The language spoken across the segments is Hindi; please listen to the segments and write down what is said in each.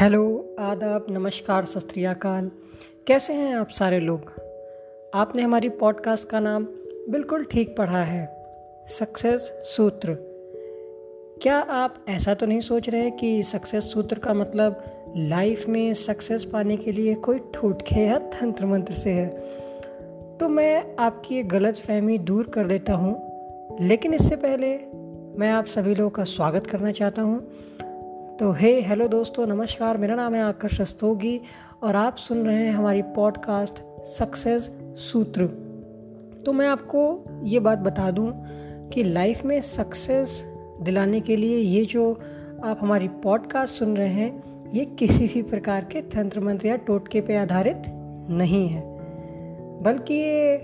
हेलो, आदाब, नमस्कार सत कैसे हैं आप सारे लोग? आपने हमारी पॉडकास्ट का नाम बिल्कुल ठीक पढ़ा है, सक्सेस सूत्र। क्या आप ऐसा तो नहीं सोच रहे कि सक्सेस सूत्र का मतलब लाइफ में सक्सेस पाने के लिए कोई ठोटके या तंत्र मंत्र से है? तो मैं आपकी गलत फहमी दूर कर देता हूँ, लेकिन इससे पहले मैं आप सभी लोगों का स्वागत करना चाहता हूँ। तो हे हेलो दोस्तों, नमस्कार। मेरा नाम है आकर्ष रस्तोगी और आप सुन रहे हैं हमारी पॉडकास्ट सक्सेस सूत्र तो मैं आपको ये बात बता दूँ कि लाइफ में सक्सेस दिलाने के लिए ये जो आप हमारी पॉडकास्ट सुन रहे हैं, ये किसी भी प्रकार के तंत्र मंत्र या टोटके पे आधारित नहीं है। बल्कि ये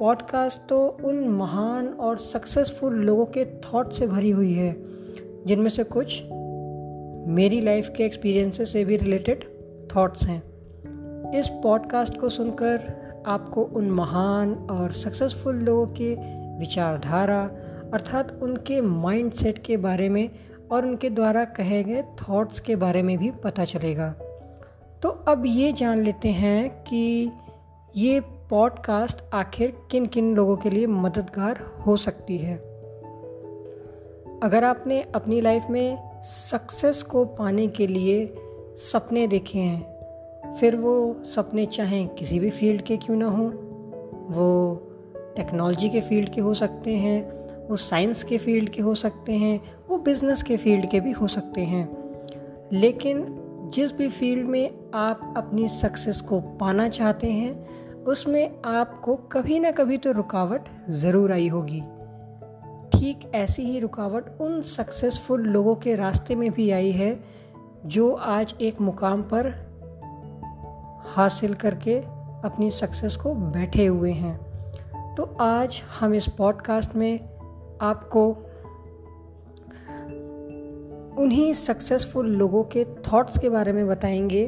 पॉडकास्ट तो उन महान और सक्सेसफुल लोगों के थॉट से भरी हुई है, जिनमें से कुछ मेरी लाइफ के एक्सपीरियंसेस से भी रिलेटेड थॉट्स हैं। इस पॉडकास्ट को सुनकर आपको उन महान और सक्सेसफुल लोगों के विचारधारा अर्थात उनके माइंडसेट के बारे में और उनके द्वारा कहे गए थॉट्स के बारे में भी पता चलेगा। तो अब ये जान लेते हैं कि ये पॉडकास्ट आखिर किन किन लोगों के लिए मददगार हो सकती है। अगर आपने अपनी लाइफ में सक्सेस को पाने के लिए सपने देखे हैं। फिर वो सपने चाहें किसी भी फ़ील्ड के क्यों ना हों। वो टेक्नोलॉजी के फ़ील्ड के हो सकते हैं, वो साइंस के फ़ील्ड के हो सकते हैं, वो बिज़नेस के फ़ील्ड के भी हो सकते हैं। लेकिन जिस भी फ़ील्ड में आप अपनी सक्सेस को पाना चाहते हैं, उसमें आपको कभी ना कभी तो रुकावट ज़रूर आई होगी। ठीक ऐसी ही रुकावट उन सक्सेसफुल लोगों के रास्ते में भी आई है, जो आज एक मुकाम पर हासिल करके अपनी सक्सेस को बैठे हुए हैं। तो आज हम इस पॉडकास्ट में आपको उन्हीं सक्सेसफुल लोगों के थॉट्स के बारे में बताएँगे,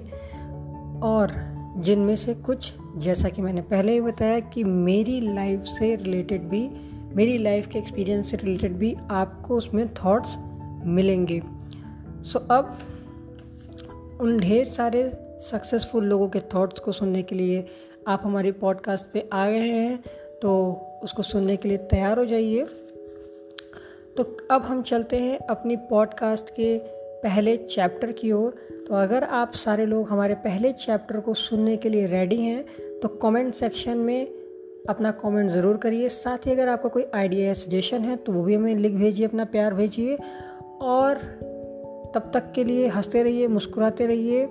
और जिनमें से कुछ, जैसा कि मैंने पहले ही बताया कि मेरी लाइफ से रिलेटेड भी मेरी लाइफ के एक्सपीरियंस से रिलेटेड भी आपको उसमें थॉट्स मिलेंगे। सो so, अब उन ढेर सारे सक्सेसफुल लोगों के थॉट्स को सुनने के लिए आप हमारी पॉडकास्ट पे आ गए हैं तो उसको सुनने के लिए तैयार हो जाइए। तो अब हम चलते हैं अपनी पॉडकास्ट के पहले चैप्टर की ओर। तो अगर आप सारे लोग हमारे पहले चैप्टर को सुनने के लिए रेडी हैं तो कमेंट सेक्शन में अपना कमेंट ज़रूर करिए। साथ ही अगर आपका कोई आइडिया या सजेशन है तो वो भी हमें लिख भेजिए, अपना प्यार भेजिए। और तब तक के लिए हँसते रहिए, मुस्कुराते रहिए।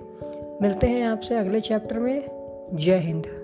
मिलते हैं आपसे अगले चैप्टर में। जय हिंद।